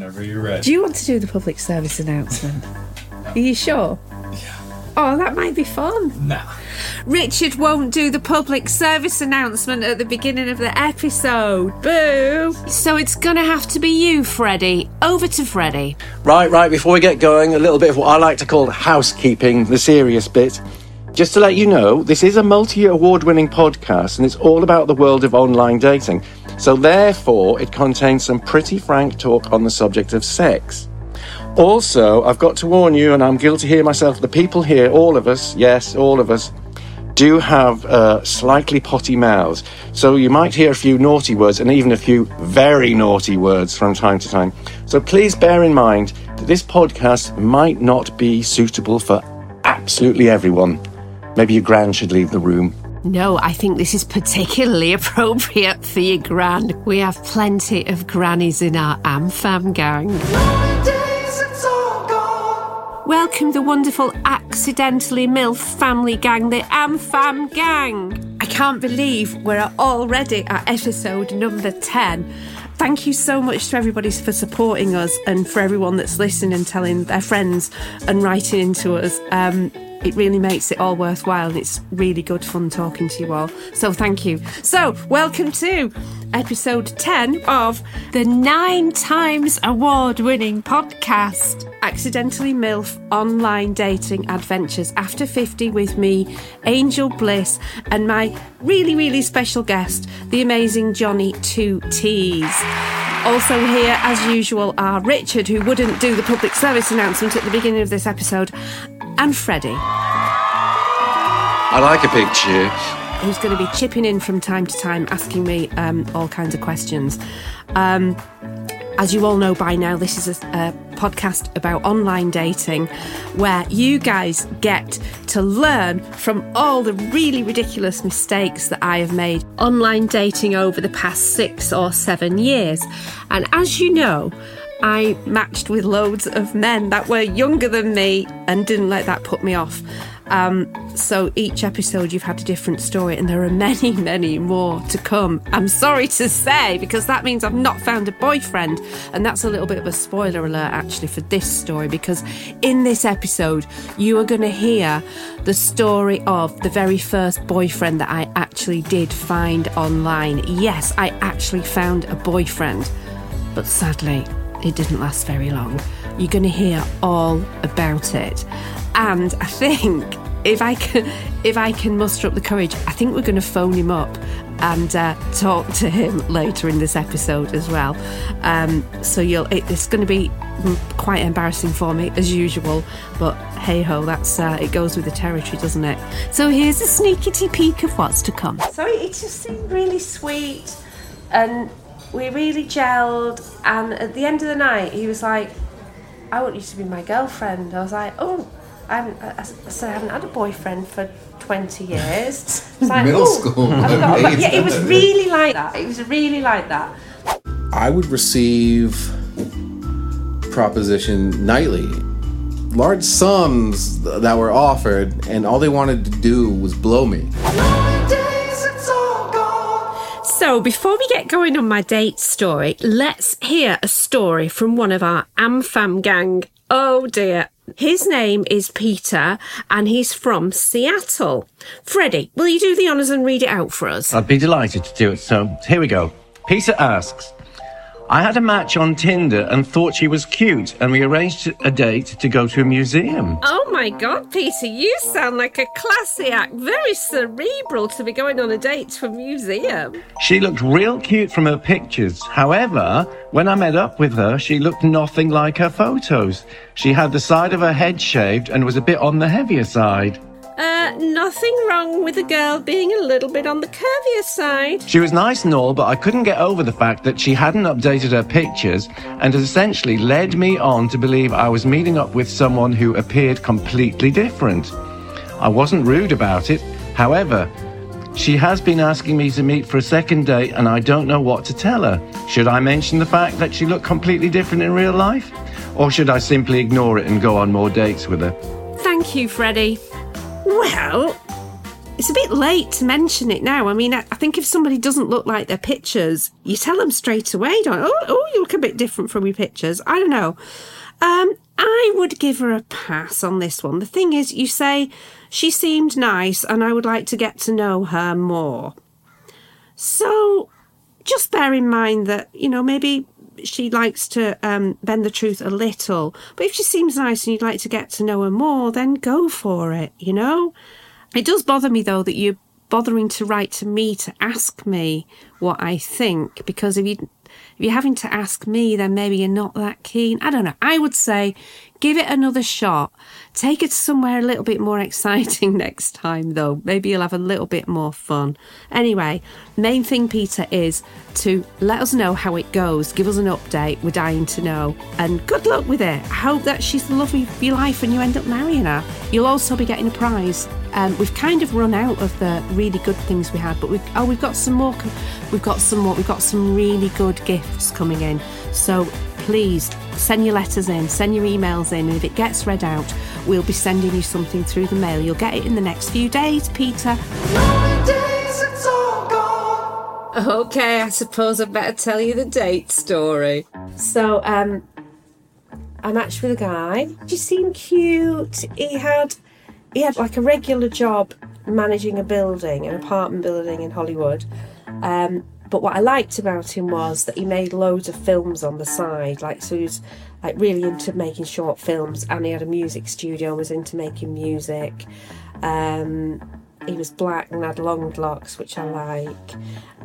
Whenever you're ready. Do you want to do the public service announcement? Are you sure? Yeah. Oh, that might be fun. Nah. Richard won't do the public service announcement at the beginning of the episode. Boo! So it's gonna have to be you, Freddie. Over to Freddie. Right, right, before we get going, a little bit of what I like to call housekeeping, the serious bit. Just to let you know, this is a multi award winning podcast and it's all about the world of online dating. So, therefore, it contains some pretty frank talk on the subject of sex. Also, I've got to warn you, and I'm guilty here myself, the people here, all of us, yes, all of us, do have uh, slightly potty mouths. So you might hear a few naughty words and even a few very naughty words from time to time. So please bear in mind that this podcast might not be suitable for absolutely everyone. Maybe your grand should leave the room. No, I think this is particularly appropriate for your gran. We have plenty of grannies in our AmFam gang. Welcome the wonderful accidentally MILF family gang, the AmFam gang. I can't believe we're already at episode number 10. Thank you so much to everybody for supporting us and for everyone that's listening and telling their friends and writing into us. Um, it really makes it all worthwhile and it's really good fun talking to you all. So thank you. So, welcome to episode 10 of the nine times award winning podcast, Accidentally MILF Online Dating Adventures After 50 with me, Angel Bliss, and my really, really special guest, the amazing Johnny Two T's. Also, here, as usual, are Richard, who wouldn't do the public service announcement at the beginning of this episode, and Freddie, I like a big cheer. who's going to be chipping in from time to time, asking me um, all kinds of questions. Um, as you all know by now, this is a, a podcast about online dating where you guys get to learn from all the really ridiculous mistakes that I have made online dating over the past six or seven years. And as you know, I matched with loads of men that were younger than me and didn't let that put me off. Um, so each episode you've had a different story, and there are many, many more to come. I'm sorry to say, because that means I've not found a boyfriend, and that's a little bit of a spoiler alert actually for this story, because in this episode you are going to hear the story of the very first boyfriend that I actually did find online. Yes, I actually found a boyfriend, but sadly, it didn't last very long. You're going to hear all about it. And I think if I can, if I can muster up the courage, I think we're going to phone him up and uh, talk to him later in this episode as well. Um, so you'll, it, it's going to be quite embarrassing for me as usual, but hey ho, that's uh, it goes with the territory, doesn't it? So here's a sneaky peek of what's to come. So it just seemed really sweet, and we really gelled. And at the end of the night, he was like, "I want you to be my girlfriend." I was like, "Oh." I haven't, I, I said I haven't had a boyfriend for 20 years. It's like, Middle "Oh, school, I've got a- maybe. yeah, it was really like that. It was really like that. I would receive proposition nightly. Large sums that were offered, and all they wanted to do was blow me. So, before we get going on my date story, let's hear a story from one of our AmFam gang. Oh dear. His name is Peter and he's from Seattle. Freddie, will you do the honours and read it out for us? I'd be delighted to do it. So here we go. Peter asks I had a match on Tinder and thought she was cute, and we arranged a date to go to a museum. Oh my god, Peter, you sound like a classy act. Very cerebral to be going on a date to a museum. She looked real cute from her pictures. However, when I met up with her, she looked nothing like her photos. She had the side of her head shaved and was a bit on the heavier side. Uh, nothing wrong with a girl being a little bit on the curvier side. She was nice and all, but I couldn't get over the fact that she hadn't updated her pictures and had essentially led me on to believe I was meeting up with someone who appeared completely different. I wasn't rude about it. However, she has been asking me to meet for a second date and I don't know what to tell her. Should I mention the fact that she looked completely different in real life? Or should I simply ignore it and go on more dates with her? Thank you, Freddie. Well, it's a bit late to mention it now. I mean, I, think if somebody doesn't look like their pictures, you tell them straight away, don't oh, oh, you look a bit different from your pictures. I don't know. Um, I would give her a pass on this one. The thing is, you say she seemed nice and I would like to get to know her more. So just bear in mind that, you know, maybe she likes to um, bend the truth a little. But if she seems nice and you'd like to get to know her more, then go for it, you know? It does bother me, though, that you're bothering to write to me to ask me what I think, because if you if you're having to ask me, then maybe you're not that keen. I don't know. I would say give it another shot. Take it somewhere a little bit more exciting next time, though. Maybe you'll have a little bit more fun. Anyway, main thing, Peter, is to let us know how it goes. Give us an update. We're dying to know. And good luck with it. I hope that she's the love of your life and you end up marrying her. You'll also be getting a prize. Um, we've kind of run out of the really good things we had, but we oh we've got some more. We've got some more. We've got some really good gifts coming in. So please send your letters in, send your emails in, and if it gets read out, we'll be sending you something through the mail. You'll get it in the next few days, Peter. Okay, I suppose I better tell you the date story. So, um, I matched with a guy. He seemed cute. He had he had like a regular job managing a building, an apartment building in Hollywood. Um, but what I liked about him was that he made loads of films on the side. Like so, he was like really into making short films, and he had a music studio. And was into making music. Um, he was black and had long locks, which I like.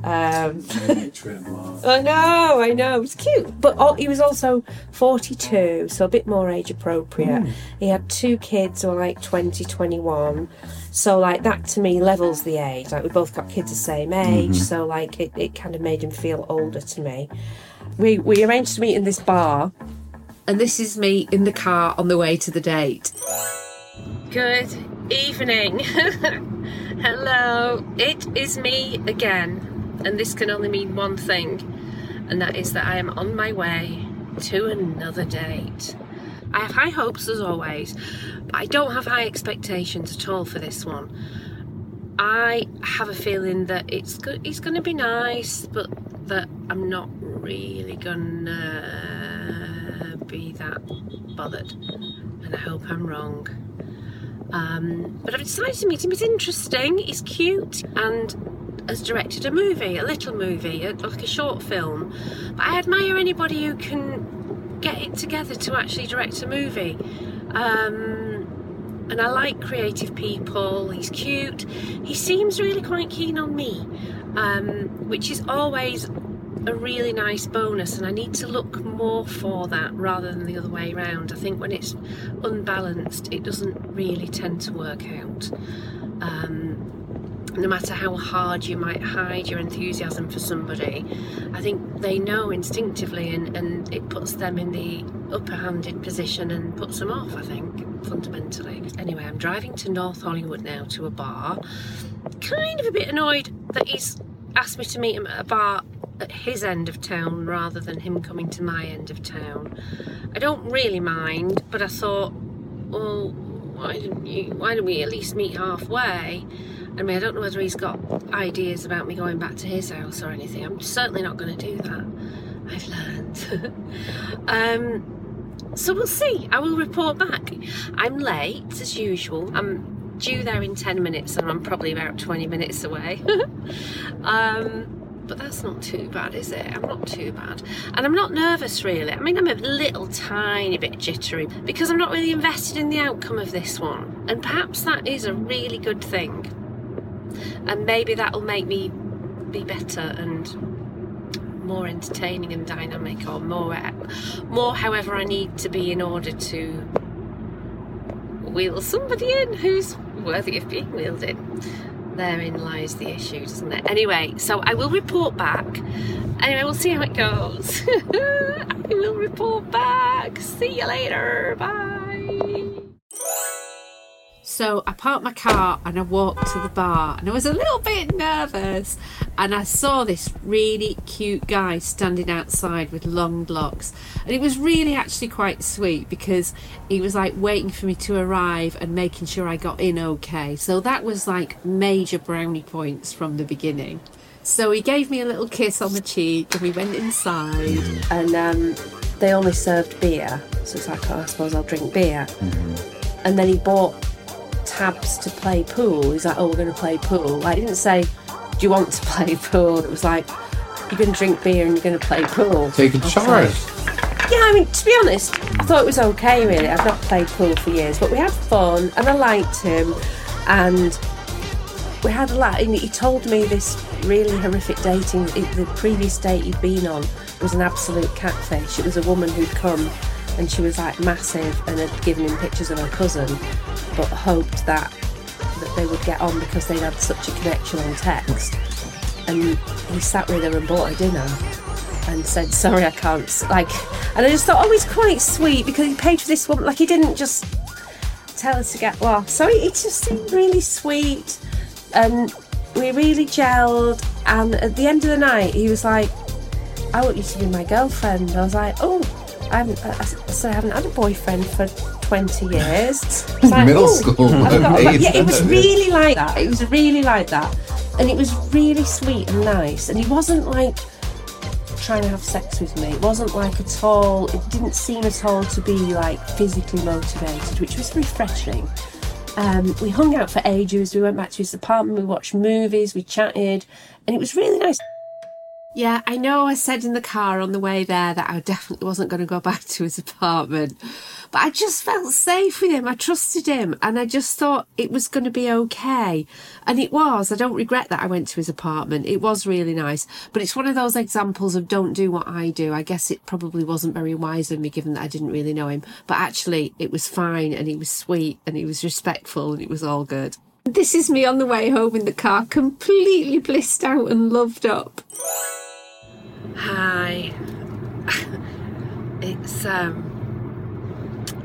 Um, I know, I know, it was cute. But all, he was also 42, so a bit more age appropriate. Mm. He had two kids who were like 20, 21. So, like, that to me levels the age. Like, we both got kids the same age, mm-hmm. so, like, it, it kind of made him feel older to me. We, we arranged to meet in this bar, and this is me in the car on the way to the date. Good evening. Hello, it is me again, and this can only mean one thing, and that is that I am on my way to another date. I have high hopes as always, but I don't have high expectations at all for this one. I have a feeling that it's go- it's going to be nice, but that I'm not really gonna be that bothered, and I hope I'm wrong. Um, but I've decided to meet him. He's interesting, he's cute, and has directed a movie, a little movie, a, like a short film. But I admire anybody who can get it together to actually direct a movie. Um, and I like creative people. He's cute. He seems really quite keen on me, um, which is always a really nice bonus and I need to look more for that rather than the other way around. I think when it's unbalanced it doesn't really tend to work out. Um, no matter how hard you might hide your enthusiasm for somebody, I think they know instinctively and, and it puts them in the upper handed position and puts them off, I think, fundamentally. Anyway, I'm driving to North Hollywood now to a bar. Kind of a bit annoyed that he's asked me to meet him at a bar at his end of town rather than him coming to my end of town. I don't really mind, but I thought, well, why didn't you? Why didn't we at least meet halfway? I mean, I don't know whether he's got ideas about me going back to his house or anything. I'm certainly not going to do that. I've learned. um, so we'll see. I will report back. I'm late as usual. I'm due there in 10 minutes and I'm probably about 20 minutes away. um, but that's not too bad, is it? I'm not too bad. And I'm not nervous really. I mean, I'm a little tiny bit jittery because I'm not really invested in the outcome of this one. And perhaps that is a really good thing. And maybe that'll make me be better and more entertaining and dynamic or more more however I need to be in order to wheel somebody in who's worthy of being wheeled in therein lies the issue, doesn't it? Anyway, so I will report back. Anyway, we'll see how it goes. I will report back. See you later. Bye. So I parked my car and I walked to the bar and I was a little bit nervous and I saw this really cute guy standing outside with long locks and it was really actually quite sweet because he was like waiting for me to arrive and making sure I got in okay. So that was like major brownie points from the beginning. So he gave me a little kiss on the cheek and we went inside and um, they only served beer. So it's like, oh, I suppose I'll drink beer. And then he bought tabs to play pool. He's like, oh, we're going to play pool. Like, he didn't say, do you want to play pool? It was like, you're going to drink beer and you're going to play pool. Taking charge. yeah, I mean, to be honest, I thought it was okay, really. I've not played pool for years, but we had fun and I liked him. And we had a lot. And he told me this really horrific dating. The previous date he'd been on was an absolute catfish. It was a woman who'd come and she was like massive and had given him pictures of her cousin, but hoped that that they would get on because they'd had such a connection on text. And he sat with her and bought her dinner and said, "Sorry, I can't." Like, and I just thought, oh, he's quite sweet because he paid for this woman. Like, he didn't just tell her to get lost. So it just seemed really sweet, and we really gelled. And at the end of the night, he was like, "I want you to be my girlfriend." I was like, "Oh, I haven't." I, I said, "I haven't had a boyfriend for." 20 years. Like, Middle "Oh, school got- yeah, it was really like that. It was really like that. And it was really sweet and nice. And he wasn't like trying to have sex with me. It wasn't like at all, it didn't seem at all to be like physically motivated, which was refreshing. Um, we hung out for ages. We went back to his apartment. We watched movies. We chatted, and it was really nice. Yeah, I know I said in the car on the way there that I definitely wasn't going to go back to his apartment, but I just felt safe with him. I trusted him and I just thought it was going to be okay. And it was. I don't regret that I went to his apartment. It was really nice, but it's one of those examples of don't do what I do. I guess it probably wasn't very wise of me given that I didn't really know him, but actually it was fine and he was sweet and he was respectful and it was all good. This is me on the way home in the car, completely blissed out and loved up. Hi. It's um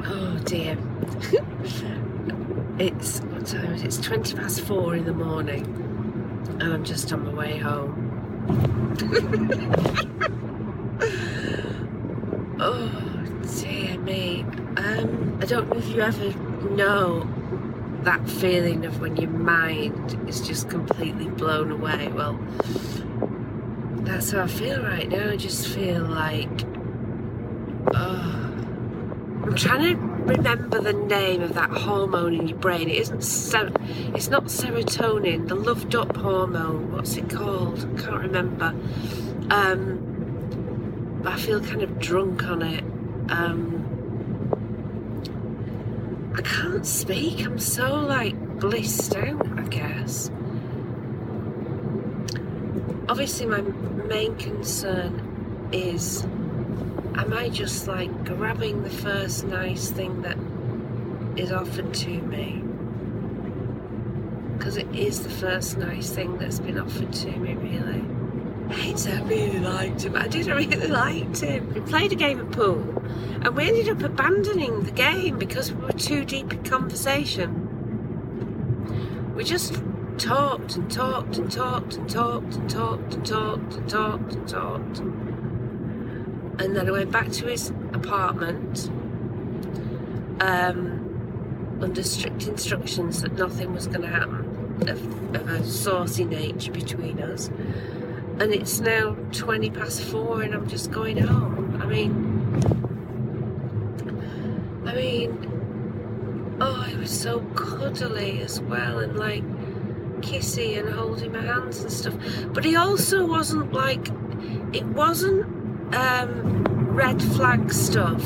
oh dear. it's what time is it? It's twenty past four in the morning and I'm just on my way home. oh dear me. Um I don't know if you ever know that feeling of when your mind is just completely blown away. Well that's how I feel right now. I just feel like. Oh, I'm trying to remember the name of that hormone in your brain. It isn't. Ser- it's not serotonin. The loved up hormone. What's it called? I can't remember. Um, but I feel kind of drunk on it. Um, I can't speak. I'm so like blissed out. I guess obviously my main concern is am I just like grabbing the first nice thing that is offered to me? Because it is the first nice thing that's been offered to me, really. Hates I really liked him. I did I really liked him. We played a game of pool and we ended up abandoning the game because we were too deep in conversation. We just talked and talked and talked and talked and talked and talked and talked and talked. And then I went back to his apartment um, under strict instructions that nothing was going to happen of, of a saucy nature between us. And it's now 20 past four and I'm just going home. I mean, I mean, oh, it was so cuddly as well and like kissy and holding my hands and stuff. But he also wasn't like, it wasn't um, red flag stuff,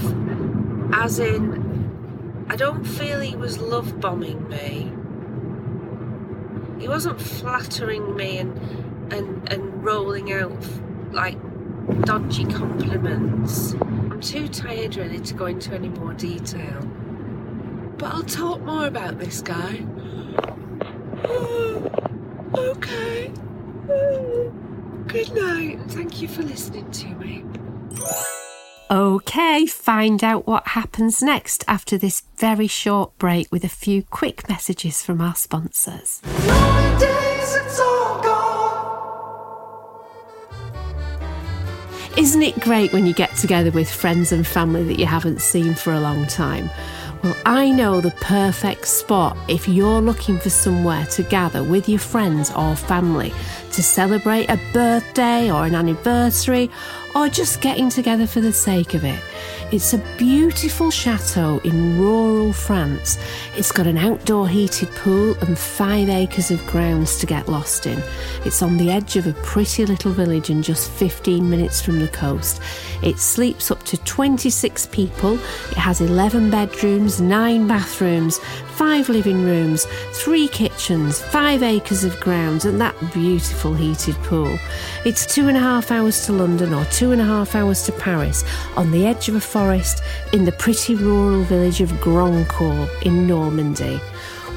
as in, I don't feel he was love bombing me. He wasn't flattering me and and and rolling out like dodgy compliments. I'm too tired really to go into any more detail. But I'll talk more about this guy. Oh, okay. Good night, thank you for listening to me. Okay, find out what happens next after this very short break with a few quick messages from our sponsors. Isn't it great when you get together with friends and family that you haven't seen for a long time? Well, I know the perfect spot if you're looking for somewhere to gather with your friends or family to celebrate a birthday or an anniversary or just getting together for the sake of it. It's a beautiful chateau in rural France. It's got an outdoor heated pool and five acres of grounds to get lost in. It's on the edge of a pretty little village and just 15 minutes from the coast. It sleeps up to 26 people. It has 11 bedrooms, 9 bathrooms, 5 living rooms, 3 kitchens, 5 acres of grounds, and that beautiful heated pool. It's two and a half hours to London or two and a half hours to Paris on the edge of a forest in the pretty rural village of Grandcourt in Normandy.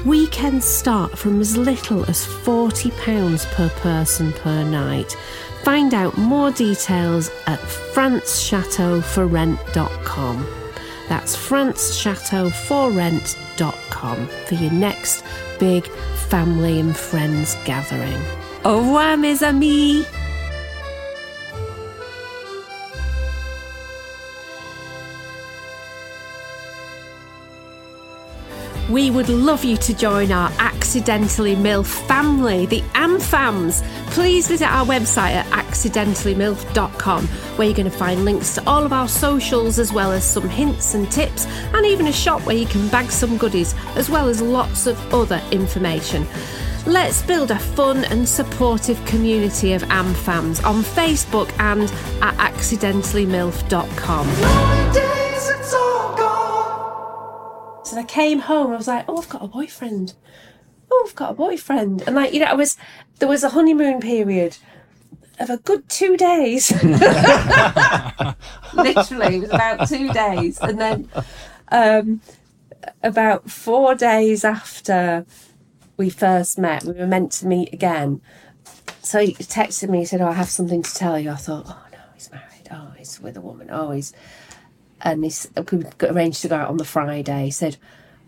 Weekends start from as little as £40 per person per night. Find out more details at francechateauforrent.com. That's francechateauforrent.com for your next big family and friends gathering. Au revoir, mes amis! We would love you to join our Accidentally MILF family, the AmFams. Please visit our website at accidentallymilf.com, where you're going to find links to all of our socials, as well as some hints and tips, and even a shop where you can bag some goodies, as well as lots of other information. Let's build a fun and supportive community of AmFams on Facebook and at accidentallymilf.com. So I came home, I was like, oh, I've got a boyfriend. Oh, I've got a boyfriend. And like, you know, I was, there was a honeymoon period of a good two days. Literally, it was about two days. And then um, about four days after we first met, we were meant to meet again. So he texted me, he said, Oh, I have something to tell you. I thought, Oh, no, he's married. Oh, he's with a woman. Oh, he's and he we arranged to go out on the Friday. He said,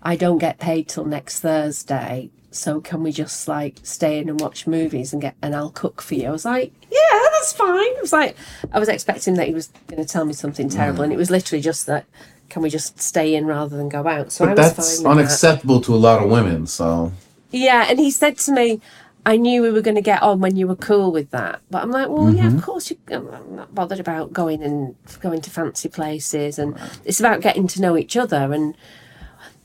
"I don't get paid till next Thursday, so can we just like stay in and watch movies and get and I'll cook for you?" I was like, "Yeah, that's fine." I was like, I was expecting that he was going to tell me something mm. terrible, and it was literally just that. Can we just stay in rather than go out? So But I was that's with that. unacceptable to a lot of women. So Yeah, and he said to me, I knew we were going to get on when you were cool with that. But I'm like, well, yeah, of mm-hmm. course. You, I'm not bothered about going and going to fancy places, and it's about getting to know each other. And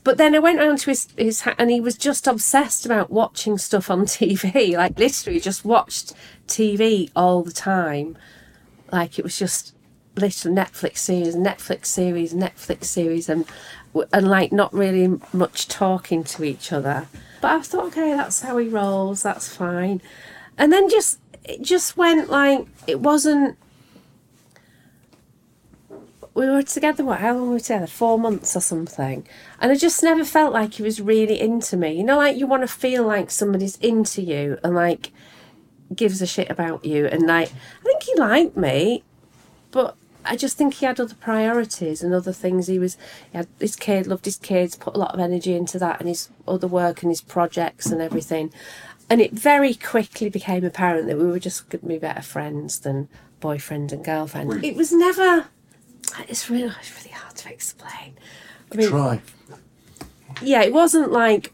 but then I went round to his his and he was just obsessed about watching stuff on TV. Like literally, just watched TV all the time. Like it was just little Netflix series, Netflix series, Netflix series, and and like not really much talking to each other. But I thought, okay, that's how he rolls. That's fine. And then just it just went like it wasn't. We were together. What? How long were we together? Four months or something. And I just never felt like he was really into me. You know, like you want to feel like somebody's into you and like gives a shit about you. And like I think he liked me, I just think he had other priorities and other things. He was, he had his kid, loved his kids, put a lot of energy into that and his other work and his projects and everything. And it very quickly became apparent that we were just going to be better friends than boyfriend and girlfriend. It was never, it's really, it's really hard to explain. I mean, try. yeah, it wasn't like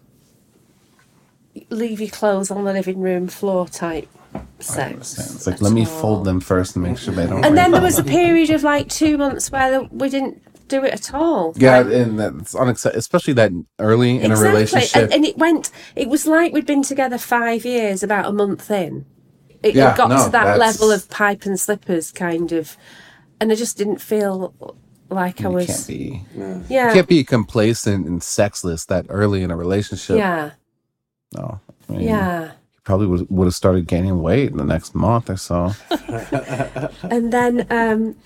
leave your clothes on the living room floor type sex. It's like let me fold them first and make sure they don't. And then there was a period of like two months where we didn't do it at all. Yeah, Like, and that's unacceptable, especially that early in a relationship. And, and it went, it was like we'd been together five years, about a month in. It, Yeah, it got no, to that that's- level of pipe and slippers kind of. And I just didn't feel like I you was. can't be yeah. you can't be complacent and sexless that early in a relationship. yeah. No. I mean, Yeah. Probably would would have started gaining weight in the next month or so. and then um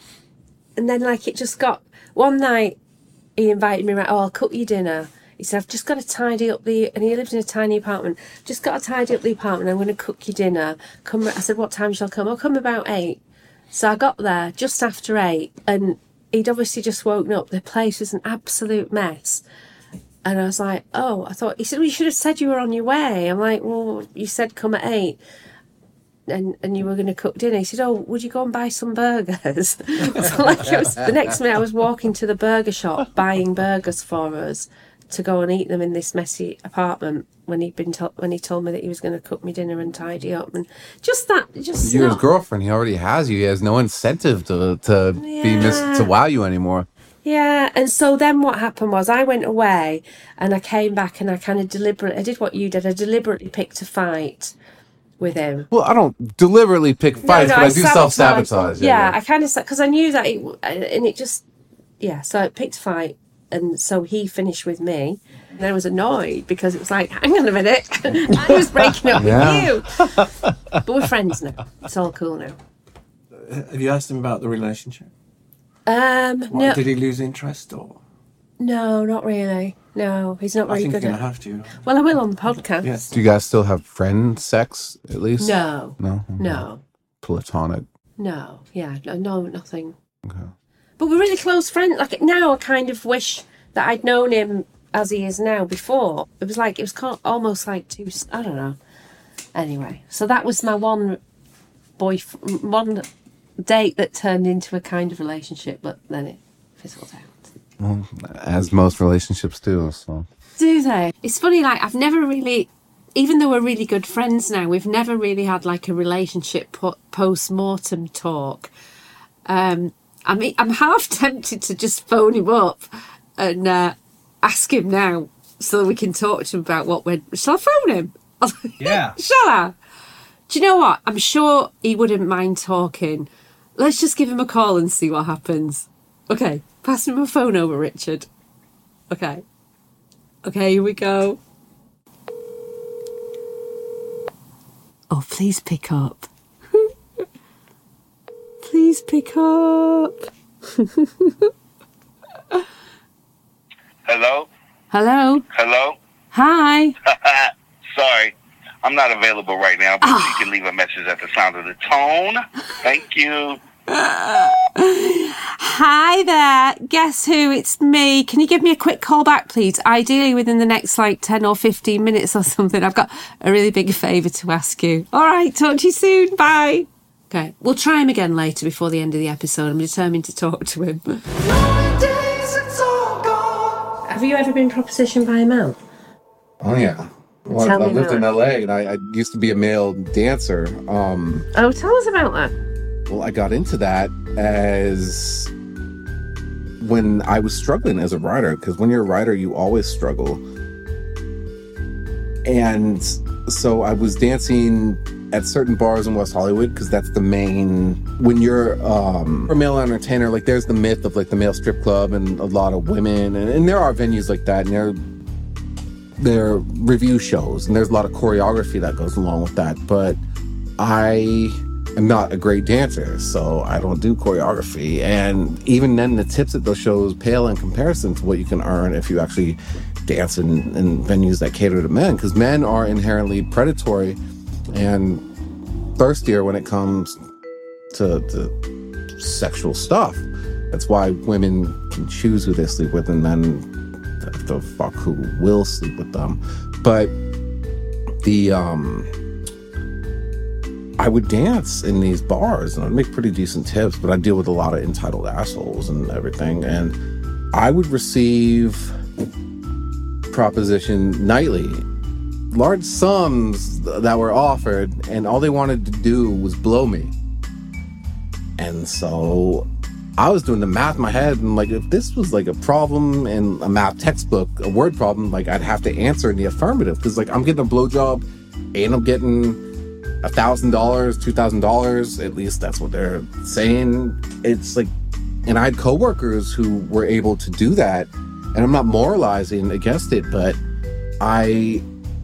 and then like it just got one night he invited me around oh i'll cook you dinner he said i've just got to tidy up the and he lived in a tiny apartment just got to tidy up the apartment i'm going to cook you dinner come i said what time shall i come i'll come about eight so i got there just after eight and he'd obviously just woken up. The place was an absolute mess. And I was like, oh, I thought, he said, well, you should have said you were on your way. I'm like, well, you said come at eight and, and you were going to cook dinner. He said, oh, would you go and buy some burgers? so like it was, the next minute I was walking to the burger shop buying burgers for us to go and eat them in this messy apartment when he'd been to- when he told me that he was going to cook me dinner and tidy up and just that just You're his girlfriend. He already has you. He has no incentive to to be mis- to wow you anymore. Yeah, and so then what happened was I went away and I came back and I kind of deliberately I did what you did. I deliberately picked a fight with him. Well, I don't deliberately pick fights, but I, do self sabotage. Yeah, I kind of because I knew that it and it just yeah. So I picked a fight, and so he finished with me. And I was annoyed because it was like, hang on a minute, I was breaking up Yeah. with you. But we're friends now. It's all cool now. Uh, have you asked him about the relationship? Um, What, no, Did he lose interest or? no, not really. No, he's not really I very think you're good going to have to. Well, I will on the podcast. Yes. Do you guys still have friend sex at least? No, No. no, Platonic. no. Yeah, no, no, nothing. Okay. But we're really close friends. Like now, I kind of wish that I'd known him as he is now before. It was like it was almost like two. I don't know. Anyway, so that was my one boy, one date that turned into a kind of relationship, but then it fizzled out. Well, As most relationships do. So. Do they? It's funny. Like I've never really, even though we're really good friends now, we've never really had like a relationship po- post mortem talk. Um, I mean, I'm half tempted to just phone him up and uh, ask him now so that we can talk to him about what we're. Shall I phone him? Yeah. Shall I? Do you know what? I'm sure he wouldn't mind talking. Let's just give him a call and see what happens. Okay, pass him a phone over, Richard. Okay. Okay, here we go. Oh, please pick up. please pick up. Hello? Hello. Hello? Hi. Sorry, I'm not available right now, but you ah. can leave a message at the sound of the tone. Thank you. Hi there. Guess who? It's me. Can you give me a quick call back, please? Ideally within the next like 10 or 15 minutes or something. I've got a really big favour to ask you. All right. Talk to you soon. Bye. Okay. We'll try him again later before the end of the episode. I'm determined to talk to him. Have you ever been propositioned by a man? Oh yeah. Well, Tell I me lived in. LA and I, I used to be a male dancer. Um, Oh, tell us about that. Well, I got into that as when I was struggling as a writer, because when you're a writer, you always struggle. And so I was dancing at certain bars in West Hollywood because that's the main. When you're um, a male entertainer, like there's the myth of like the male strip club and a lot of women, and, and there are venues like that, and there there are revue shows, and there's a lot of choreography that goes along with that. But I am not a great dancer, so I don't do choreography. And even then, the tips at those shows pale in comparison to what you can earn if you actually dance in, in venues that cater to men, because men are inherently predatory and thirstier when it comes to, to sexual stuff. That's why women can choose who they sleep with, and men to fuck who will sleep with them. But the um I would dance in these bars and I'd make pretty decent tips, but I deal with a lot of entitled assholes and everything. And I would receive proposition nightly, large sums that were offered, and all they wanted to do was blow me. And so I was doing the math in my head, and like, if this was like a problem in a math textbook, a word problem, like I'd have to answer in the affirmative because, like, I'm getting a blowjob and I'm getting a thousand dollars, two thousand dollars. At least that's what they're saying. It's like, and I had coworkers who were able to do that, and I'm not moralizing against it, but I,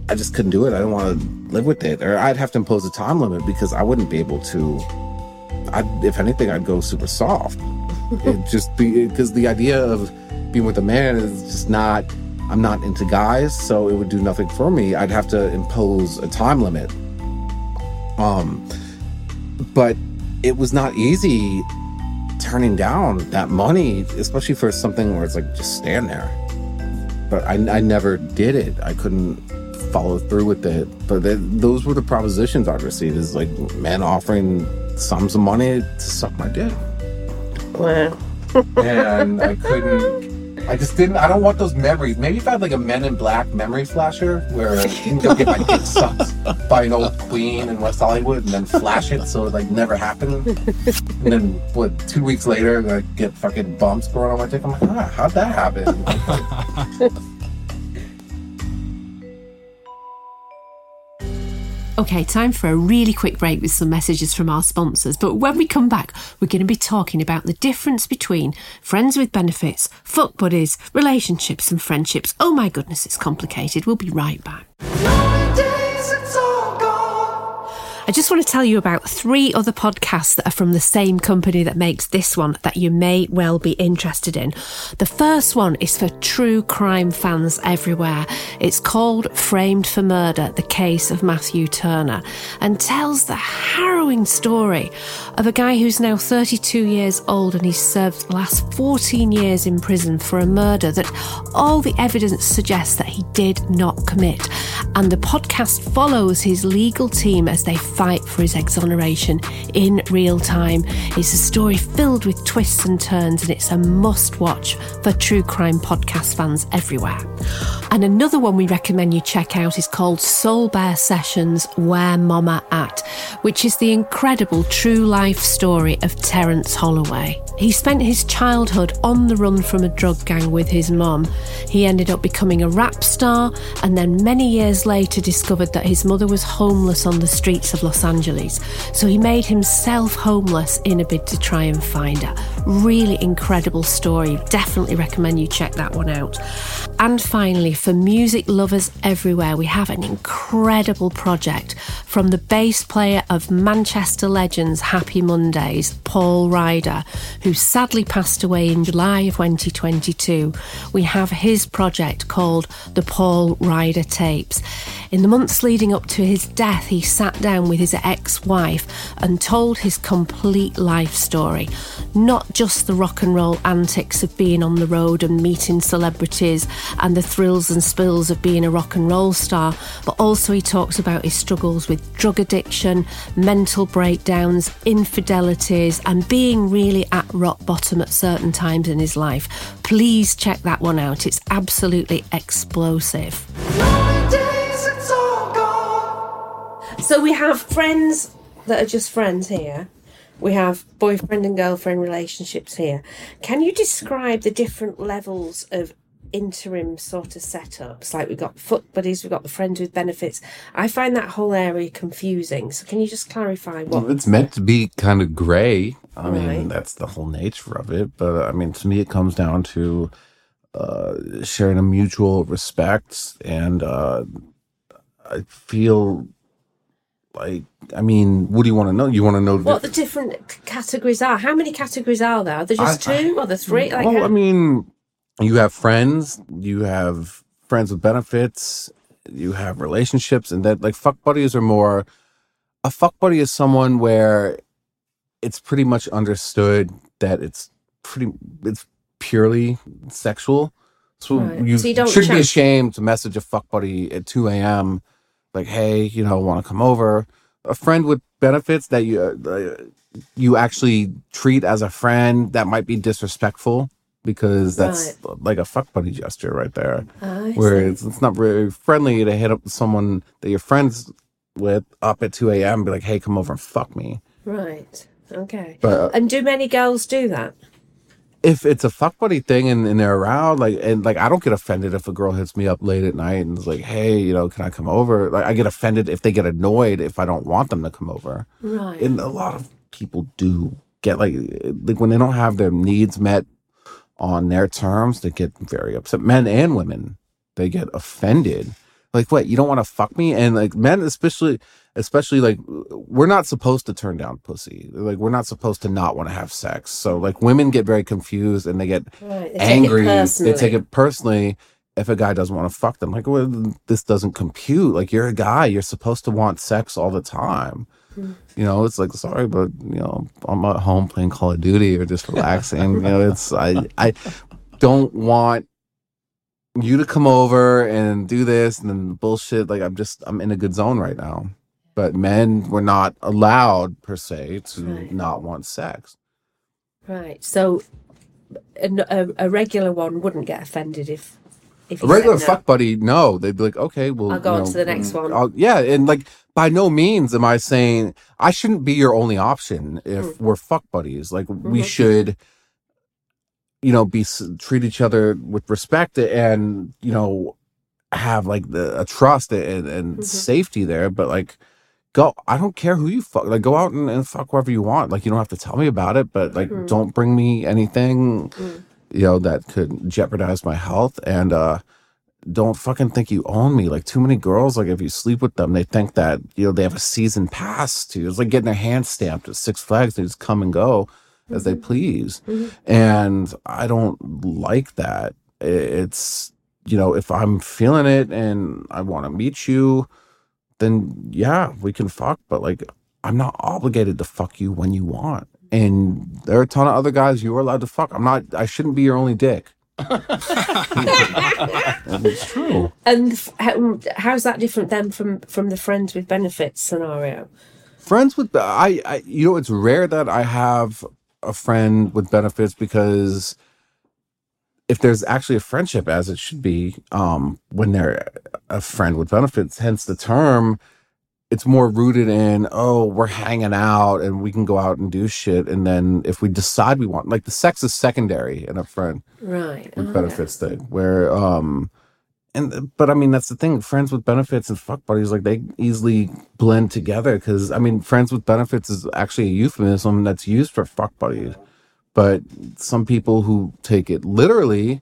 I just couldn't do it. I don't want to live with it, or I'd have to impose a time limit because I wouldn't be able to. I'd, if anything, I'd go super soft. Mm-hmm. it just be because the idea of being with a man is just not. I'm not into guys, so it would do nothing for me. I'd have to impose a time limit. Um, but it was not easy turning down that money, especially for something where it's like just stand there. But I, I never did it. I couldn't follow through with it. But th- those were the propositions I'd receive is like men offering sums of money to suck my dick. Wow. And I couldn't. I just didn't. I don't want those memories. Maybe if I had like a Men in Black memory flasher where I can go get my dick sucked by an old queen in West Hollywood and then flash it so it like never happened. And then what? Two weeks later, I get fucking bumps growing on my dick. I'm like, ah, how'd that happen? Okay, time for a really quick break with some messages from our sponsors. But when we come back, we're going to be talking about the difference between friends with benefits, fuck buddies, relationships, and friendships. Oh my goodness, it's complicated. We'll be right back. I just want to tell you about three other podcasts that are from the same company that makes this one that you may well be interested in. The first one is for true crime fans everywhere. It's called Framed for Murder The Case of Matthew Turner and tells the harrowing story of a guy who's now 32 years old and he's served the last 14 years in prison for a murder that all the evidence suggests that he did not commit. And the podcast follows his legal team as they fight for his exoneration in real time. It's a story filled with twists and turns, and it's a must watch for true crime podcast fans everywhere. And another one we recommend you check out is called Soul Bear Sessions Where Mama At, which is the incredible true life story of Terence Holloway. He spent his childhood on the run from a drug gang with his mum. He ended up becoming a rap star and then many years later discovered that his mother was homeless on the streets of Los Angeles. So he made himself homeless in a bid to try and find her. Really incredible story. Definitely recommend you check that one out. And finally, for music lovers everywhere, we have an incredible project from the bass player of Manchester Legends Happy Mondays, Paul Ryder, who sadly passed away in July of 2022. We have his project called the Paul Ryder Tapes. In the months leading up to his death, he sat down with his ex wife and told his complete life story. Not just the rock and roll antics of being on the road and meeting celebrities and the thrills and spills of being a rock and roll star, but also he talks about his struggles with drug addiction, mental breakdowns, infidelities, and being really at rock bottom at certain times in his life. Please check that one out. It's absolutely explosive. So we have friends that are just friends here. We have boyfriend and girlfriend relationships here. Can you describe the different levels of interim sort of setups? Like we've got foot buddies, we've got the friends with benefits. I find that whole area confusing. So can you just clarify what? It's meant to be kind of gray. I mean, Right. that's the whole nature of it. But I mean, to me, it comes down to uh, sharing a mutual respect. And uh, I feel like, I mean, what do you want to know? You want to know What the different categories are? How many categories are there? Are there just I- two or the three? Like, well, how- I mean, you have friends, you have friends with benefits, you have relationships, and that like fuck buddies are more. A fuck buddy is someone where it's pretty much understood that it's pretty it's purely sexual. So Right. you, So you don't shouldn't be ashamed to message a fuck buddy at two a.m. Like, hey, you know, want to come over? A friend with benefits that you uh, you actually treat as a friend that might be disrespectful because that's like a fuck buddy gesture right there. I Where it's, it's not very friendly to hit up someone that you're friends with up at 2 a.m. and be like, hey, come over and fuck me. Right. Okay. But uh, And do many girls do that? If it's a fuck buddy thing and, and they're around, like, and like, I don't get offended if a girl hits me up late at night and is like, hey, you know, can I come over? Like, I get offended if they get annoyed if I don't want them to come over. Right. and a lot of people do get like like when they don't have their needs met on their terms they get very upset men and women they get offended like what you don't want to fuck me and like men especially especially like we're not supposed to turn down pussy like we're not supposed to not want to have sex so like women get very confused and they get Right. They angry Take they take it personally if a guy doesn't want to fuck them like well this doesn't compute like you're a guy you're supposed to want sex all the time You know, it's like sorry, but you know, I'm at home playing Call of Duty or just relaxing. you know, it's I I don't want you to come over and do this and then bullshit. Like I'm just I'm in a good zone right now. But men were not allowed per se to Right. not want sex. Right. So a, a, a regular one wouldn't get offended if if A regular no. fuck buddy, no, they'd be like, okay, well, I'll go on to the next one. I'll- yeah, and like by no means am I saying I shouldn't be your only option if Mm. we're fuck buddies. Like we Mhm. should, you know, be treat each other with respect and you know have like the a trust and, and Mhm. safety there. But like, go. I don't care who you fuck. Like, go out and, and fuck whoever you want. Like, you don't have to tell me about it. But like, Mm. don't bring me anything. Mm. You know that could jeopardize my health and. uh don't fucking think you own me. Like too many girls, like if you sleep with them, they think that you know they have a season pass to. It's like getting their hand stamped at Six Flags. They just come and go as they please, Mhm. and I don't like that. It's you know if I'm feeling it and I want to meet you, then yeah, we can fuck. But like I'm not obligated to fuck you when you want. And there are a ton of other guys you are allowed to fuck. I'm not. I shouldn't be your only dick. it's true. And how, how's that different then from from the friends with benefits scenario? friends with I, I you know it's rare that i have a friend with benefits because if there's actually a friendship as it should be um when they're a friend with benefits hence the term it's more rooted in oh we're hanging out and we can go out and do shit and then if we decide we want like the sex is secondary in a friend Right. with okay. benefits thing where um and but i mean that's the thing friends with benefits and fuck buddies like they easily blend together because i mean friends with benefits is actually a euphemism that's used for fuck buddies but some people who take it literally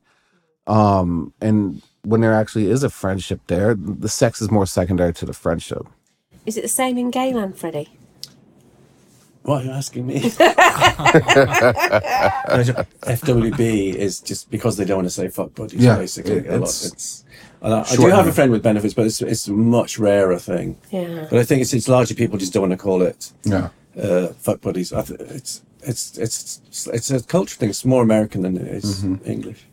um and when there actually is a friendship there the sex is more secondary to the friendship Is it the same in Gayland, Freddie? Why are you asking me? FWB is just because they don't want to say fuck buddies, Yeah, basically. it- a lot. it's It's, and I, I do have a friend with benefits, but it's, it's a much rarer thing. Yeah. But I think it's, it's largely people just don't want to call it yeah uh, fuck buddies. I th- it's, it's, it's, it's a culture thing. It's more American than it is Mm-hmm. English.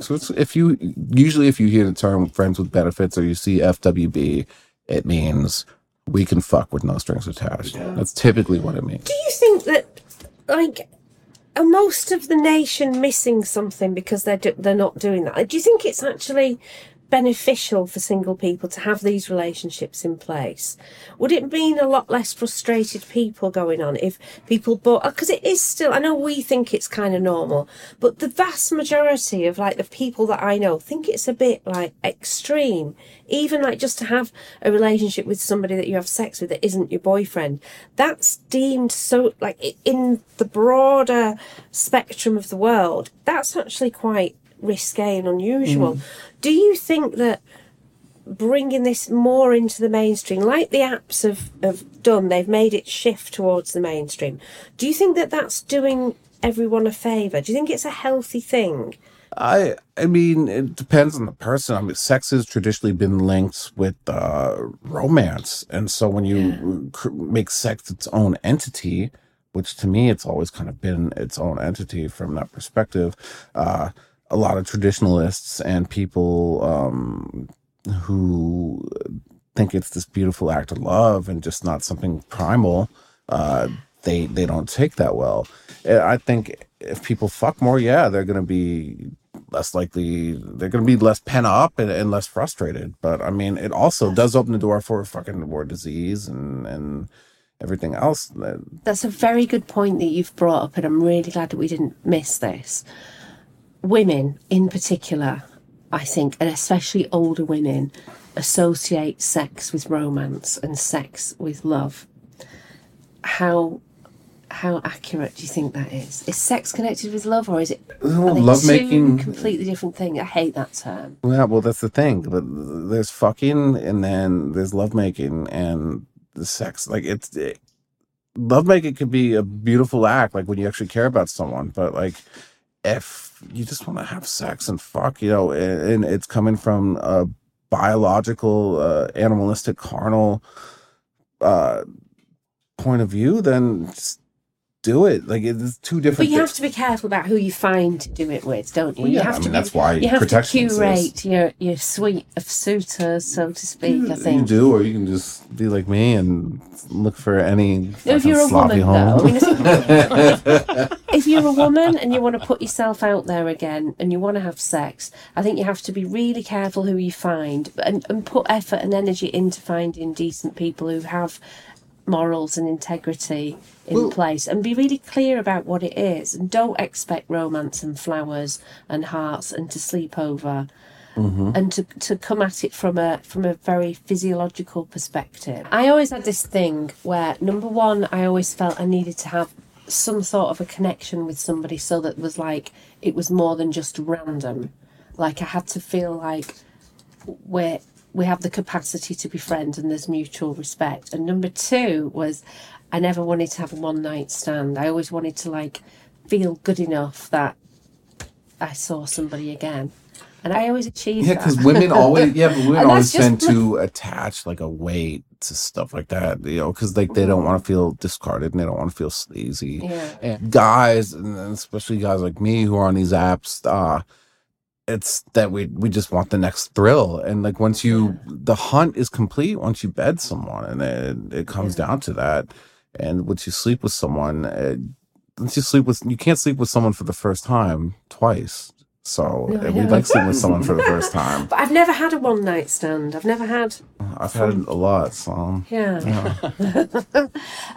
So it's, if you usually if you hear the term friends with benefits or you see FWB, it means we can fuck with no strings attached. That's typically what it means. Do you think that, like, are most of the nation missing something because they're do- they're not doing that? Do you think it's actually beneficial for single people to have these relationships in place? Would it mean a lot less frustrated people going on if people bought? Uh, because it is still. I know we think it's kind of normal, but the vast majority of like the people that I know think it's a bit like extreme. Even like just to have a relationship with somebody that you have sex with that isn't your boyfriend, that's deemed so like in the broader spectrum of the world, that's actually quite risque and unusual. Do you think that bringing this more into the mainstream, like the apps have, have done, they've made it shift towards the mainstream. Do you think that that's doing everyone a favour? Do you think it's a healthy thing? I I mean it depends on the person. I mean sex has traditionally been linked with uh romance. And so when you cr- make sex its own entity, which to me it's always kind of been its own entity from that perspective, uh a lot of traditionalists and people um who think it's this beautiful act of love and just not something primal uh they they don't take that well i think if people fuck more yeah they're gonna be less likely they're gonna be less pent up and, and less frustrated but i mean it also does open the door for fucking more disease and and everything else That's a very good point that you've brought up, and I'm really glad that we didn't miss this. Women, in particular, I think, and especially older women, associate sex with romance and sex with love. How how accurate do you think that is? Is sex connected with love, or is it they love making completely different thing? I hate that term. Yeah, well, that's the thing. But there's fucking, and then there's lovemaking, and the sex. Like it's it, lovemaking could be a beautiful act, like when you actually care about someone. But like, if you just want to have sex and fuck, you know, and, and it's coming from a biological, uh, animalistic, carnal, uh, point of view, then just do it. Like it's two different. But you have to be careful about who you find to do it with, don't you? Well, you yeah, have I to mean, be- that's why you have to exists. curate your your suite of suitors, so to speak. I think You do, or you can just be like me and look for any if you're a sloppy woman, home. though, I mean, if, if you're a woman and you want to put yourself out there again and you want to have sex, I think you have to be really careful who you find and, and put effort and energy into finding decent people who have morals and integrity in Well- place and be really clear about what it is and don't expect romance and flowers and hearts and to sleep over mm-hmm. and to, to come at it from a from a very physiological perspective. I always had this thing where number one, I always felt I needed to have some sort of a connection with somebody so that it was like it was more than just random. Like I had to feel like we're we have the capacity to be friends and there's mutual respect. And number two was I never wanted to have a one night stand. I always wanted to like feel good enough that I saw somebody again. And I always achieved Yeah, because women always yeah, but women always that's just tend to attach like a weight to stuff like that, you know, because like they don't want to feel discarded and they don't want to feel sleazy. Yeah. And guys, and especially guys like me who are on these apps, uh, it's that we we just want the next thrill, and like once you the hunt is complete once you bed someone, and it it comes down to that, and once you sleep with someone, it, once you sleep with you can't sleep with someone for the first time twice. So No, we like sleeping with someone for the first time. But I've never had a one night stand. I've never had I've had a lot, so Yeah.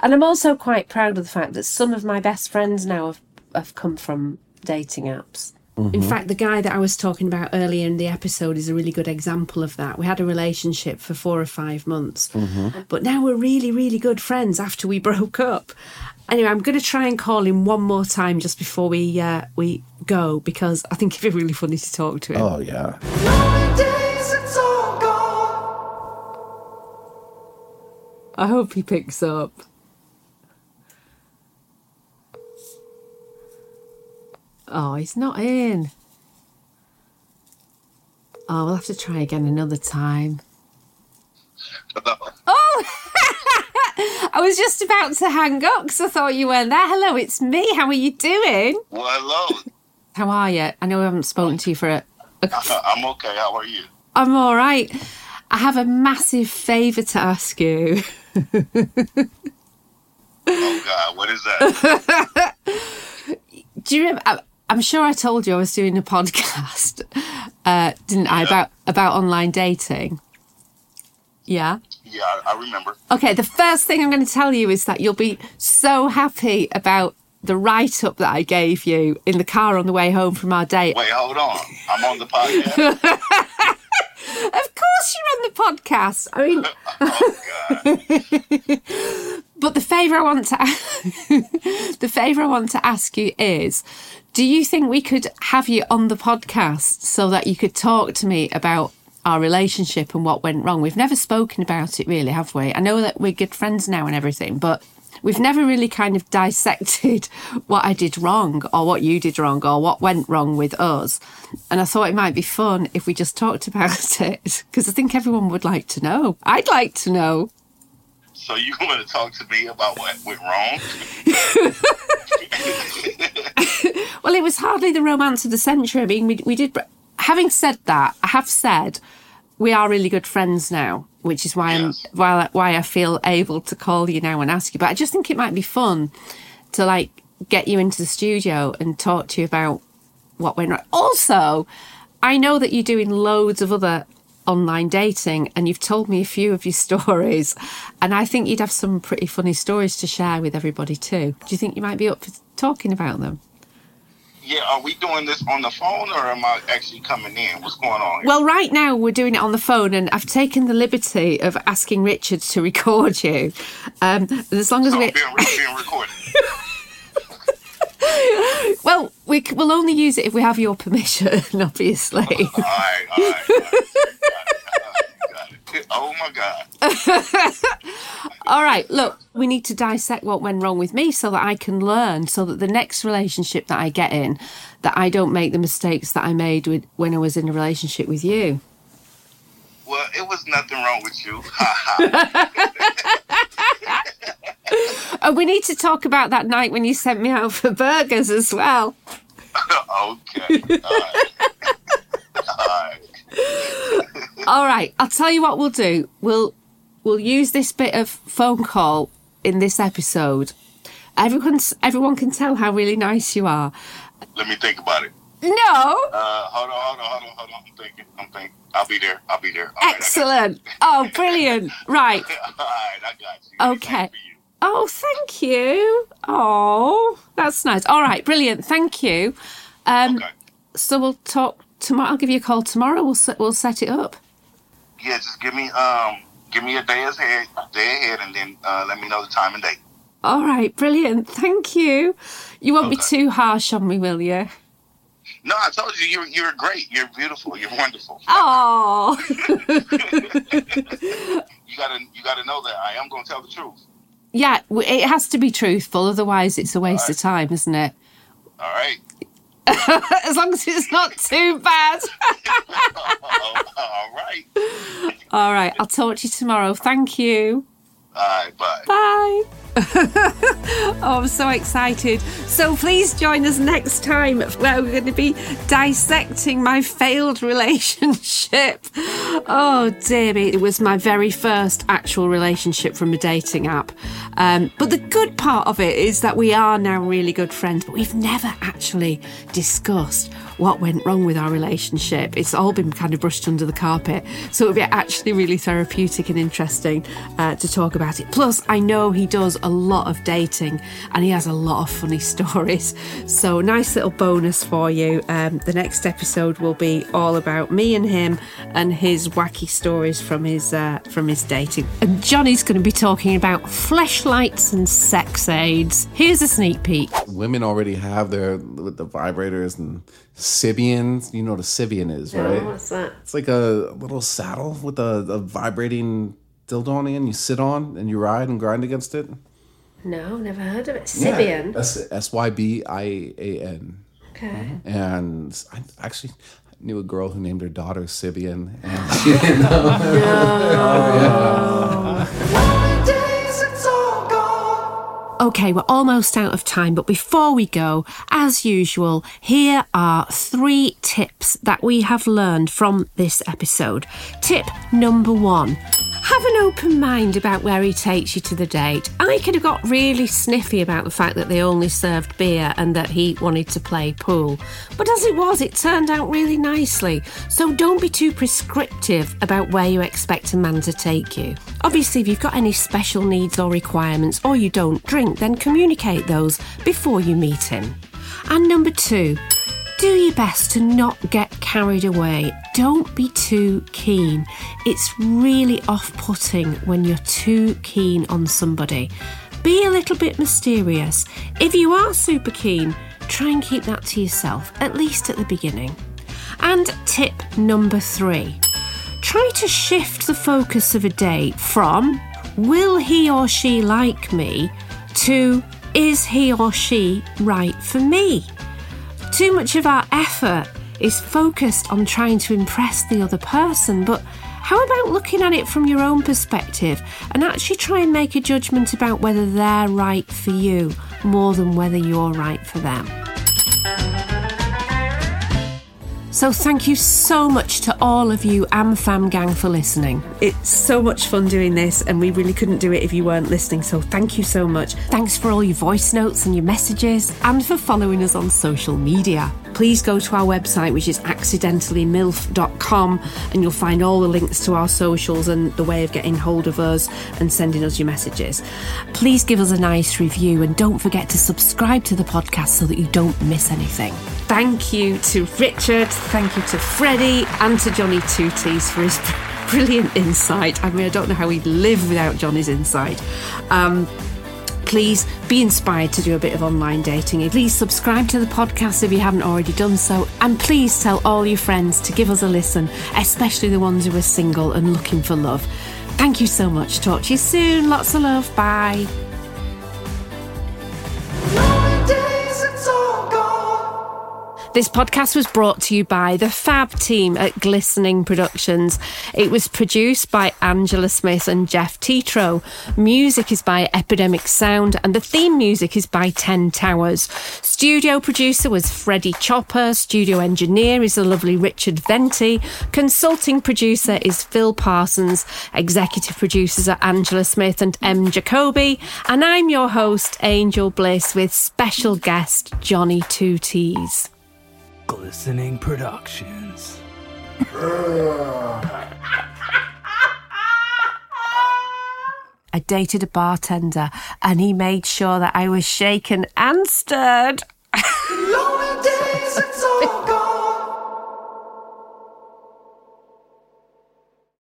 and I'm also quite proud of the fact that some of my best friends now have, have come from dating apps. In fact, the guy that I was talking about earlier in the episode is a really good example of that. We had a relationship for four or five months, but now we're really, really good friends after we broke up. Anyway, I'm going to try and call him one more time just before we uh, we go because I think it'd be really funny to talk to him. oh yeah. I hope he picks up. Oh, he's not in. Oh, we'll have to try again another time. Oh! I was just about to hang up because I thought you weren't there. Hello, it's me. How are you doing? Well, hello. How are you? I know I haven't spoken to you for a. a I'm okay. How are you? I'm all right. I have a massive favour to ask you. Oh God, what is that? Do you remember? I'm sure I told you I was doing a podcast, uh, didn't I, about about online dating? Yeah. yeah, I, remember. Okay. The first thing I'm going to tell you is that you'll be so happy about the write up that I gave you in the car on the way home from our date. Wait, hold on. I'm on the podcast. Of course, you're on the podcast. I mean, oh God. But the favour I want to the favour I want to ask you is, do you think we could have you on the podcast so that you could talk to me about our relationship and what went wrong? We've never spoken about it really, have we? I know that we're good friends now and everything, but we've never really kind of dissected what I did wrong or what you did wrong or what went wrong with us. And I thought it might be fun if we just talked about it because I think everyone would like to know. I'd like to know. So you want to talk to me about what went wrong? Well, it was hardly the romance of the century. I mean, we, we did. Having said that, I have said we are really good friends now, which is why Yes. I'm why why I feel able to call you now and ask you. But I just think it might be fun to like get you into the studio and talk to you about what went wrong. Also, I know that you're doing loads of other online dating and you've told me a few of your stories and I think you'd have some pretty funny stories to share with everybody too. Do you think you might be up for talking about them? yeah, are we doing this on the phone or am I actually coming in? What's going on? here? Well, right now we're doing it on the phone, and I've taken the liberty of asking Richard to record you. Um, as long as so we, I'm being, being recorded. well, we will only use it if we have your permission, obviously. All right, all right. All right. Got it, got it. Oh my God. All right, look, we need to dissect what went wrong with me so that I can learn, so that the next relationship that I get in, that I don't make the mistakes that I made with, when I was in a relationship with you. Well, it was nothing wrong with you. Ha. Oh, we need to talk about that night when you sent me out for burgers as well. okay. All right. All right. All right, I'll tell you what we'll do. We'll we'll use this bit of phone call in this episode. Everyone's everyone can tell how really nice you are. Let me think about it. No. Uh, hold on, hold on, hold on, hold on. I'm thinking. I'm thinking. I'll be there. I'll be there. All right, I got you. Excellent. Oh, brilliant. Right. All right, I got you. Okay. Anything for you. Oh, thank you. Oh, that's nice. All right, brilliant. Thank you. Um, Okay. So we'll talk tomorrow. I'll give you a call tomorrow. We'll set, we'll set it up. Yeah, just give me um, give me a day ahead, day ahead, and then uh, let me know the time and date. All right, brilliant. Thank you. You won't be too harsh on me, will you? No, I told you you're you're great. You're beautiful. You're wonderful. Oh, You gotta you gotta know that I am gonna tell the truth. yeah. It has to be truthful, otherwise it's a waste of time, isn't it? All right. As long as it's not too bad. All right. All right, I'll talk to you tomorrow. Thank you. All right. Bye. Bye. oh, I'm so excited. So please join us next time where we're going to be dissecting my failed relationship. Oh, dear me. It was my very first actual relationship from a dating app. Um, but the good part of it is that we are now really good friends, but we've never actually discussed what went wrong with our relationship. It's all been kind of brushed under the carpet. So it would be actually really therapeutic and interesting uh, to talk about it. Plus, I know he does a lot of dating and he has a lot of funny stories. So, nice little bonus for you. Um, the next episode will be all about me and him and his wacky stories from his uh, from his dating. And Johnny's going to be talking about fleshlights and sex aids. Here's a sneak peek. Women already have their with the vibrators and Sybians. You know what a Sybian is, right? What's that? It's like a little saddle with a, a vibrating dildo on the end. You sit on and you ride and grind against it. No, never heard of it. Yeah. S y b i a n. Okay. Mm-hmm. And I actually knew a girl who named her daughter Sibian, and she didn't know. Okay, we're almost out of time, but before we go, as usual, here are three tips that we have learned from this episode. Tip number one have an open mind about where he takes you to the date. I could have got really sniffy about the fact that they only served beer and that he wanted to play pool. But as it was, it turned out really nicely. So don't be too prescriptive about where you expect a man to take you. Obviously, if you've got any special needs or requirements or you don't drink, then communicate those before you meet him. And number two, do your best to not get carried away. Don't be too keen. It's really off putting when you're too keen on somebody. Be a little bit mysterious. If you are super keen, try and keep that to yourself, at least at the beginning. And tip number three try to shift the focus of a date from will he or she like me to is he or she right for me? Too much of our effort is focused on trying to impress the other person, but how about looking at it from your own perspective and actually try and make a judgment about whether they're right for you more than whether you're right for them? So, thank you so much to all of you AmFam gang for listening. It's so much fun doing this, and we really couldn't do it if you weren't listening. So, thank you so much. Thanks for all your voice notes and your messages, and for following us on social media. Please go to our website, which is accidentallymilf.com, and you'll find all the links to our socials and the way of getting hold of us and sending us your messages. Please give us a nice review, and don't forget to subscribe to the podcast so that you don't miss anything. Thank you to Richard, thank you to Freddie, and to Johnny Two T's for his brilliant insight. I mean, I don't know how we'd live without Johnny's insight. Um, please be inspired to do a bit of online dating. Please subscribe to the podcast if you haven't already done so. And please tell all your friends to give us a listen, especially the ones who are single and looking for love. Thank you so much. Talk to you soon. Lots of love. Bye. This podcast was brought to you by the Fab team at Glistening Productions. It was produced by Angela Smith and Jeff Tetro. Music is by Epidemic Sound, and the theme music is by Ten Towers. Studio producer was Freddie Chopper. Studio engineer is the lovely Richard Venti. Consulting producer is Phil Parsons. Executive producers are Angela Smith and M. Jacoby. And I'm your host, Angel Bliss, with special guest Johnny Two T's. Glistening Productions. I dated a bartender and he made sure that I was shaken and stirred.